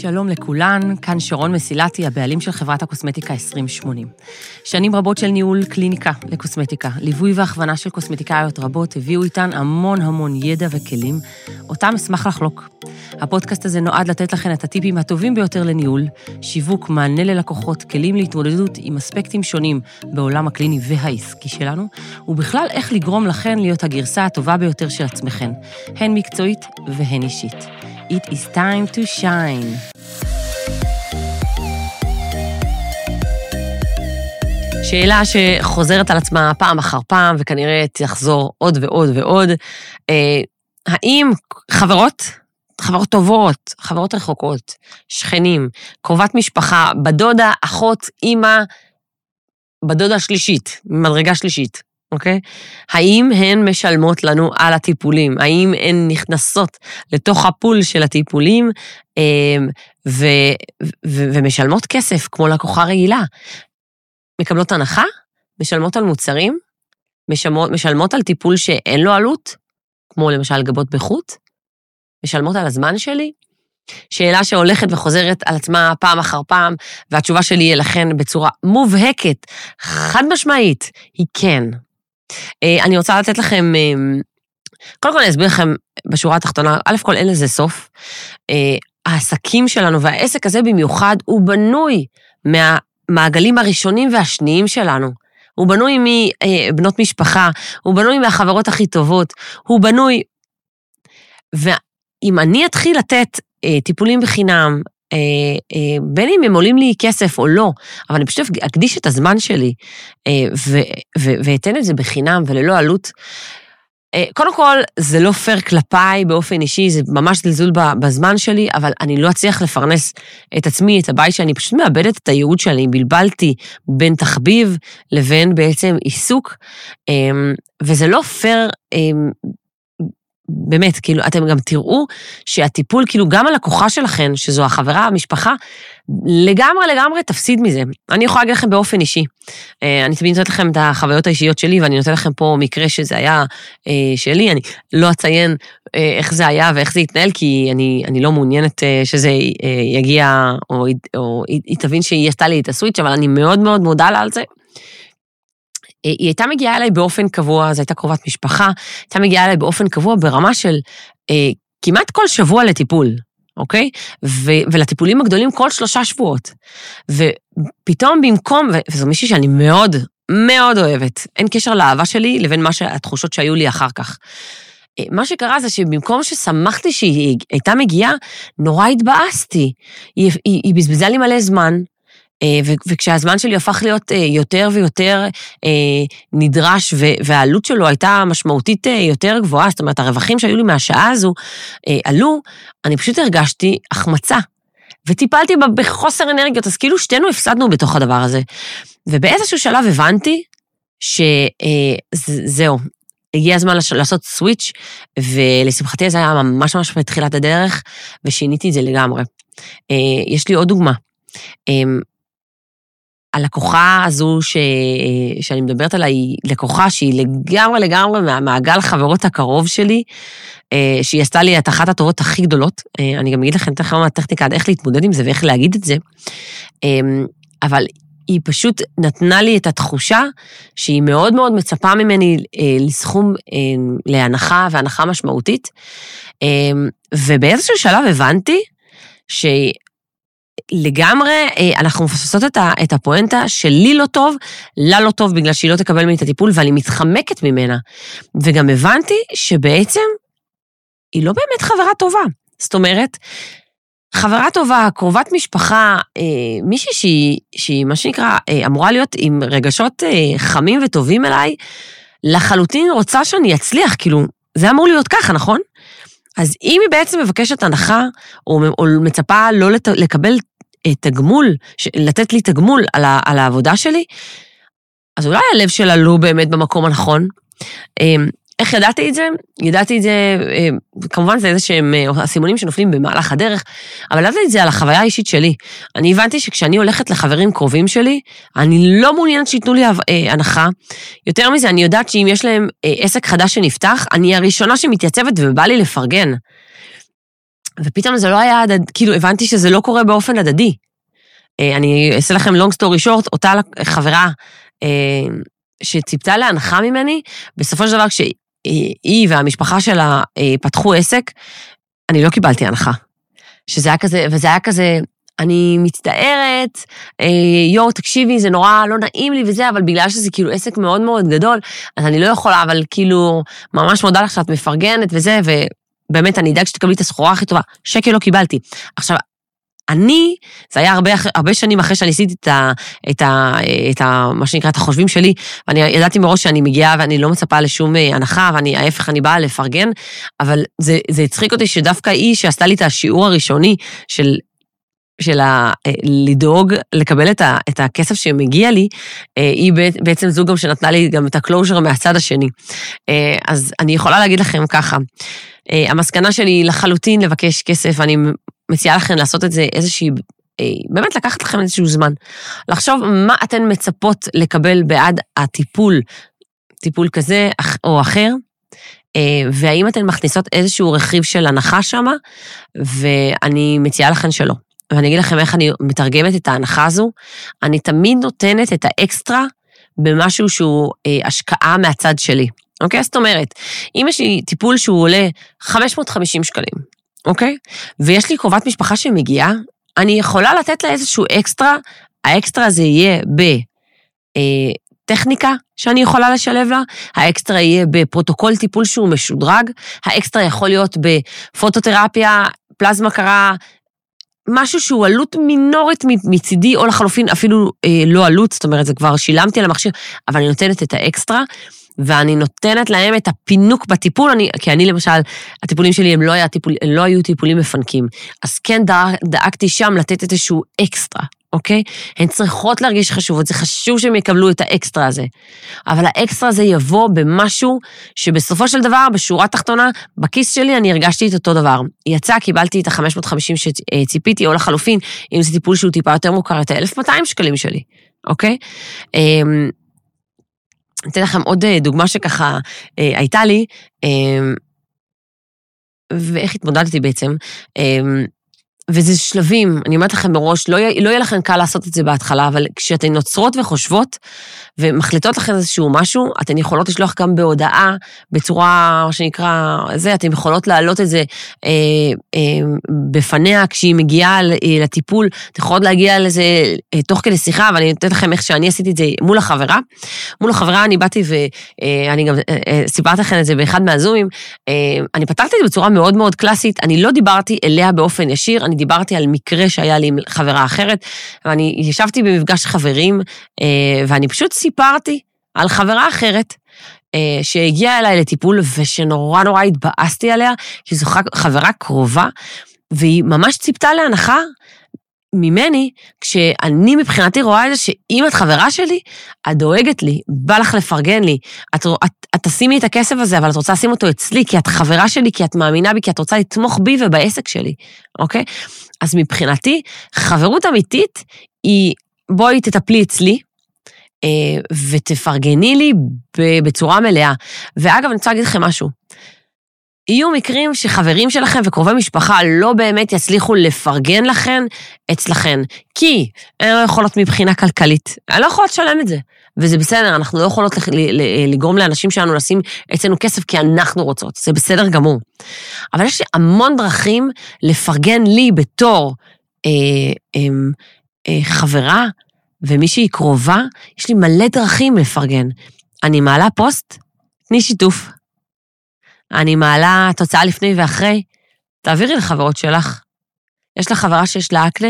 שלום לכולן, כאן שרון מסילתי, הבעלים של חברת הקוסמטיקה 2080. שנים רבות של ניהול קליניקה לקוסמטיקה, ליווי והכוונה של קוסמטיקאיות רבות הביאו איתן המון המון ידע וכלים, אותם אשמח לחלוק. הפודקאסט הזה נועד לתת לכן את הטיפים הטובים ביותר לניהול, שיווק, מענה ללקוחות, כלים להתמודדות עם אספקטים שונים בעולם הקליני והעסקי שלנו, ובכלל איך לגרום לכן להיות הגרסה הטובה ביותר של עצמכן, הן מקצועית והן אישית. It is time to shine. שאלה שחוזרת על עצמה פעם אחר פעם, וכנראה תחזור עוד ועוד ועוד. אה, האם חברות, חברות טובות, חברות רחוקות, שכנים, קרובת משפחה, בדודה, אחות, אימא, בדודה שלישית, מדרגה שלישית, אוקיי? האם הן משלמות לנו על הטיפולים? האם הן נכנסות לתוך הפול של הטיפולים אמ, ו, ו, ומשלמות כסף כמו לקוחה רגילה? מקבלות הנחה? משלמות על מוצרים? משלמות, משלמות על טיפול שאין לו עלות, כמו למשל גבות בחוט? משלמות על הזמן שלי? שאלה שהולכת וחוזרת על עצמה פעם אחר פעם, והתשובה שלי היא לכן בצורה מובהקת, חד משמעית, היא כן. אה, אני רוצה לתת לכם, אה, קודם כל אני אסביר לכם בשורה התחתונה, א' כל אין לזה סוף. אה, העסקים שלנו והעסק הזה במיוחד, הוא בנוי מהמעגלים הראשונים והשניים שלנו. הוא בנוי מבנות משפחה, הוא בנוי מהחברות הכי טובות, הוא בנוי... ואם אני אתחיל לתת טיפולים בחינם, אה, אה, בין אם הם עולים לי כסף או לא, אבל אני פשוט אקדיש את הזמן שלי אה, ואתן את זה בחינם וללא עלות. קודם כל, זה לא פייר כלפיי באופן אישי, זה ממש זלזול בזמן שלי, אבל אני לא אצליח לפרנס את עצמי, את הבית שלי, אני פשוט מאבדת את הייעוד שלי, בלבלתי בין תחביב לבין בעצם עיסוק, וזה לא פייר באמת, כאילו, אתם גם תראו שהטיפול, כאילו, גם הלקוחה שלכם, שזו החברה, המשפחה, לגמרי לגמרי תפסיד מזה. אני יכולה להגיד לכם באופן אישי. אה, אני תמיד נותנת לכם את החוויות האישיות שלי, ואני נותנת לכם פה מקרה שזה היה אה, שלי, אני לא אציין אה, איך זה היה ואיך זה התנהל, כי אני, אני לא מעוניינת שזה יגיע, או, או היא תבין שהיא עשתה לי את הסוויץ', אבל אני מאוד מאוד מודה לה על זה. היא הייתה מגיעה אליי באופן קבוע, זו הייתה קרובת משפחה, הייתה מגיעה אליי באופן קבוע ברמה של אה, כמעט כל שבוע לטיפול, אוקיי? ו- ולטיפולים הגדולים כל שלושה שבועות. ופתאום במקום, וזו מישהי שאני מאוד, מאוד אוהבת, אין קשר לאהבה שלי לבין מה התחושות שהיו לי אחר כך. אה, מה שקרה זה שבמקום ששמחתי שהיא הייתה מגיעה, נורא התבאסתי. היא, היא, היא בזבזה לי מלא זמן, אה, וכשהזמן שלי הפך להיות אה, יותר ויותר אה, נדרש, והעלות שלו הייתה משמעותית יותר גבוהה, זאת אומרת, הרווחים שהיו לי מהשעה הזו עלו, אני פשוט הרגשתי החמצה. וטיפלתי בה בחוסר אנרגיות, אז כאילו שתינו הפסדנו בתוך הדבר הזה. ובאיזשהו שלב הבנתי שזהו, הגיע הזמן לעשות סוויץ', ולשמחתי זה היה ממש ממש בתחילת הדרך, ושיניתי את זה לגמרי. יש לי עוד דוגמה. הלקוחה הזו ש... שאני מדברת עליה היא לקוחה שהיא לגמרי לגמרי מהמעגל חברות הקרוב שלי, אה, שהיא עשתה לי את אחת הטובות הכי גדולות. אה, אני גם אגיד לכם תכף מה הטכניקה איך להתמודד עם זה ואיך להגיד את זה. אבל היא פשוט נתנה לי את התחושה שהיא מאוד מאוד מצפה ממני אה, לסכום להנחה והנחה משמעותית. ובאיזשהו שלב הבנתי שהיא לגמרי, אה, אנחנו מפספסות את הפואנטה שלי לא טוב, לה לא טוב בגלל שהיא לא תקבל ממני את הטיפול ואני מתחמקת ממנה. וגם הבנתי שבעצם היא לא באמת חברה טובה. זאת אומרת, חברה טובה, קרובת משפחה, אה, מישהי שהיא, שהיא מה שנקרא, אה, אמורה להיות עם רגשות חמים וטובים אליי, לחלוטין רוצה שאני אצליח, כאילו, זה אמור להיות ככה, נכון? אז אם היא בעצם מבקשת הנחה, או, או מצפה לא לת, לקבל אה, תגמול, לתת לי תגמול על, ה, על העבודה שלי, אז אולי הלב שלה לא באמת במקום הנכון. אמ, איך ידעתי את זה? ידעתי את זה, אה, כמובן זה איזה שהם אה, הסימונים שנופלים במהלך הדרך, אבל ידעתי את זה על החוויה האישית שלי. אני הבנתי שכשאני הולכת לחברים קרובים שלי, אני לא מעוניינת שייתנו לי הנחה. יותר מזה, אני יודעת שאם יש להם עסק חדש שנפתח, אני הראשונה שמתייצבת ובא לי לפרגן. ופתאום זה לא היה הדדי, כאילו הבנתי שזה לא קורה באופן הדדי. אה, אני אעשה לכם long story short, אותה חברה אה, שציפתה להנחה ממני, בסופו של דבר כשהיא והמשפחה שלה אה, פתחו עסק, אני לא קיבלתי הנחה. שזה היה כזה, וזה היה כזה, אני מצטערת, יואו, תקשיבי, זה נורא לא נעים לי וזה, אבל בגלל שזה כאילו עסק מאוד מאוד גדול, אז אני לא יכולה, אבל כאילו, ממש מודה לך שאת מפרגנת וזה, ובאמת, אני אדאג שתקבלי את הסחורה הכי טובה. שקל לא קיבלתי. עכשיו, אני, זה היה הרבה, הרבה שנים אחרי שאני עשיתי את ה, את ה, את ה... מה שנקרא, את החושבים שלי, ואני ידעתי מראש שאני מגיעה ואני לא מצפה לשום אה, הנחה, ואני, ההפך, אני באה לפרגן, אבל זה, זה הצחיק אותי שדווקא היא, שעשתה לי את השיעור הראשוני של של ה, אה, לדאוג לקבל את, ה, את הכסף שמגיע לי, אה, היא בעצם זו גם שנתנה לי גם את הקלוז'ר מהצד השני. אז אני יכולה להגיד לכם ככה, המסקנה שלי היא לחלוטין לבקש כסף, ואני מציעה לכם לעשות את זה איזושהי, אה, באמת לקחת לכם איזשהו זמן. לחשוב מה אתן מצפות לקבל בעד הטיפול, טיפול כזה או אחר, אה, והאם אתן מכניסות איזשהו רכיב של הנחה שמה, ואני מציעה לכם שלא. ואני אגיד לכם איך אני מתרגמת את ההנחה הזו. אני תמיד נותנת את האקסטרה במשהו שהוא אה, השקעה מהצד שלי. אוקיי? זאת אומרת, אם יש לי טיפול שהוא עולה 550 שקלים, אוקיי? ויש לי קרובת משפחה שמגיעה, אני יכולה לתת לה איזשהו אקסטרה, האקסטרה הזה יהיה בטכניקה אה, שאני יכולה לשלב לה, האקסטרה יהיה בפרוטוקול טיפול שהוא משודרג, האקסטרה יכול להיות בפוטותרפיה, פלזמה קרה, משהו שהוא עלות מינורית מצידי, או לחלופין אפילו אה, לא עלות, זאת אומרת, זה כבר שילמתי על המכשיר, אבל אני נותנת את האקסטרה. ואני נותנת להם את הפינוק בטיפול, אני, כי אני למשל, הטיפולים שלי הם לא, היה טיפול, הם לא היו טיפולים מפנקים. אז כן דאגתי שם לתת איזשהו אקסטרה, אוקיי? הן צריכות להרגיש חשובות, זה חשוב שהם יקבלו את האקסטרה הזה. אבל האקסטרה הזה יבוא במשהו שבסופו של דבר, בשורה התחתונה, בכיס שלי אני הרגשתי את אותו דבר. יצא, קיבלתי את ה-550 שציפיתי, או לחלופין, אם זה טיפול שהוא טיפה יותר מוכר, את ה-1200 שקלים שלי, אוקיי? אתן לכם עוד אה, דוגמה שככה אה, הייתה לי, אה, ואיך התמודדתי בעצם. וזה שלבים, אני אומרת לכם מראש, לא, לא יהיה לכם קל לעשות את זה בהתחלה, אבל כשאתן נוצרות וחושבות ומחליטות לכם איזשהו משהו, אתן יכולות לשלוח גם בהודעה, בצורה, מה שנקרא, זה, אתן יכולות להעלות את זה אה, אה, בפניה כשהיא מגיעה לטיפול, אתן יכולות להגיע לזה אה, תוך כדי שיחה, ואני נותנת לכם איך שאני עשיתי את זה מול החברה. מול החברה אני באתי ואני אה, גם אה, אה, סיפרתי לכם את זה באחד מהזומים, אה, אני פתרתי את זה בצורה מאוד מאוד קלאסית, אני לא דיברתי אליה באופן ישיר, אני דיברתי על מקרה שהיה לי עם חברה אחרת, ואני ישבתי במפגש חברים, אה, ואני פשוט סיפרתי על חברה אחרת. אה, שהגיעה אליי לטיפול ושנורא נורא התבאסתי עליה, כי זו חברה קרובה, והיא ממש ציפתה להנחה ממני, כשאני מבחינתי רואה את זה שאם את חברה שלי, את דואגת לי, בא לך לפרגן לי, את, את, את תשימי את הכסף הזה, אבל את רוצה לשים אותו אצלי, כי את חברה שלי, כי את מאמינה בי, כי את רוצה לתמוך בי ובעסק שלי, אוקיי? אז מבחינתי, חברות אמיתית היא, בואי תטפלי אצלי, אה, ותפרגני לי בצורה מלאה. ואגב, אני רוצה להגיד לכם משהו. יהיו מקרים שחברים שלכם וקרובי משפחה לא באמת יצליחו לפרגן לכן אצלכן, כי הן לא יכולות מבחינה כלכלית, הן לא יכולות לשלם את זה. וזה בסדר, אנחנו לא יכולות לגרום לאנשים שלנו לשים אצלנו כסף כי אנחנו רוצות, זה בסדר גמור. אבל יש לי המון דרכים לפרגן לי בתור אה, אה, אה, חברה ומישהי קרובה, יש לי מלא דרכים לפרגן. אני מעלה פוסט, תני שיתוף. אני מעלה תוצאה לפני ואחרי, תעבירי לחברות שלך. יש לך חברה שיש לה אקנה?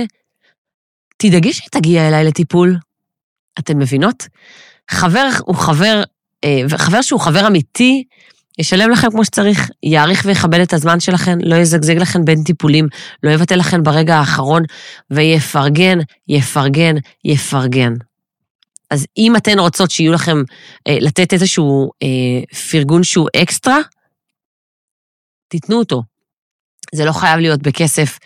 תדאגי שתגיע אליי לטיפול. אתן מבינות? חבר הוא חבר, אה, חבר שהוא חבר אמיתי, ישלם לכם כמו שצריך, יעריך ויכבד את הזמן שלכם, לא יזגזג לכם בין טיפולים, לא יבטל לכם ברגע האחרון, ויפרגן, יפרגן, יפרגן. אז אם אתן רוצות שיהיו לכם, אה, לתת איזשהו אה, פרגון שהוא אקסטרה, תיתנו אותו. זה לא חייב להיות בכסף,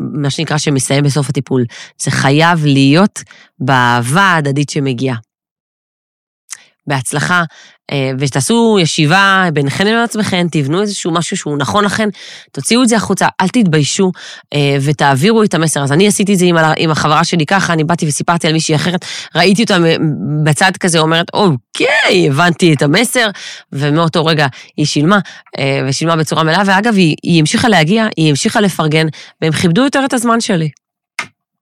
מה שנקרא שמסיים בסוף הטיפול. זה חייב להיות באהבה ההדדית שמגיעה. בהצלחה, אה, ושתעשו ישיבה ביניכם לבין עצמכם, תבנו איזשהו משהו שהוא נכון לכם, תוציאו את זה החוצה, אל תתביישו אה, ותעבירו את המסר. אז אני עשיתי את זה עם, עם החברה שלי ככה, אני באתי וסיפרתי על מישהי אחרת, ראיתי אותה בצד כזה אומרת, אוקיי, הבנתי את המסר, ומאותו רגע היא שילמה, ושילמה בצורה מלאה, ואגב, היא, היא המשיכה להגיע, היא המשיכה לפרגן, והם כיבדו יותר את הזמן שלי.